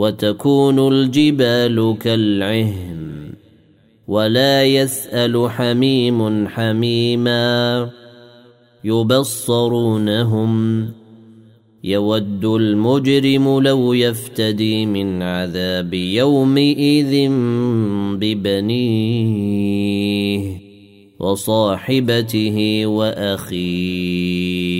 وتكون الجبال كالعهن ولا يسأل حميم حميما يبصرونهم يود المجرم لو يفتدي من عذاب يومئذ ببنيه وصاحبته وأخيه.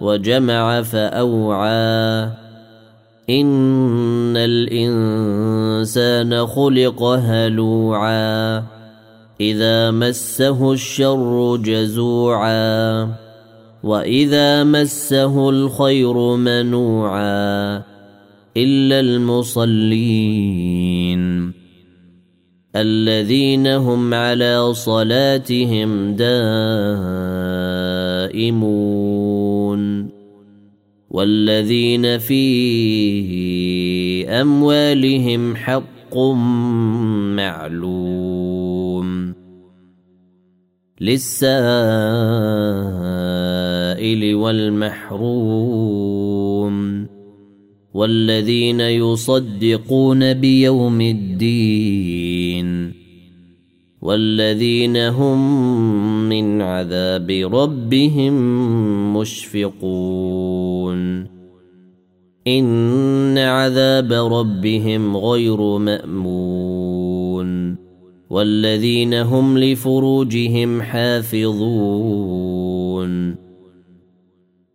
وجمع فأوعى. إن الإنسان خلق هلوعا. إذا مسه الشر جزوعا. وإذا مسه الخير منوعا. إلا المصلين. الذين هم على صلاتهم دائمون والذين في أموالهم حق معلوم للسائل والمحروم والذين يصدقون بيوم الدين والذين هم من عذاب ربهم مشفقون إن عذاب ربهم غير مأمون والذين هم لفروجهم حافظون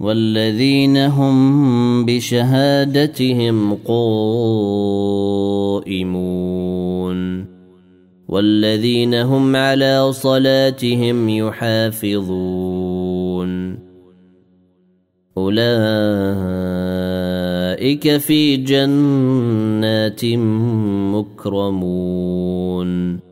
والذين هم بشهادتهم قائمون. والذين هم على صلاتهم يحافظون. أولئك في جنات مكرمون.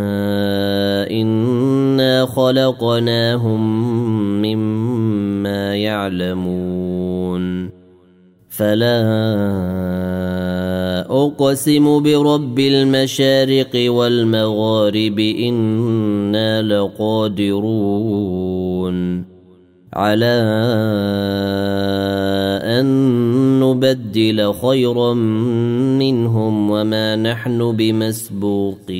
خلقناهم مما يعلمون. فلا أقسم برب المشارق والمغارب إنا لقادرون. على أن نبدل خيرا منهم وما نحن بمسبوقين.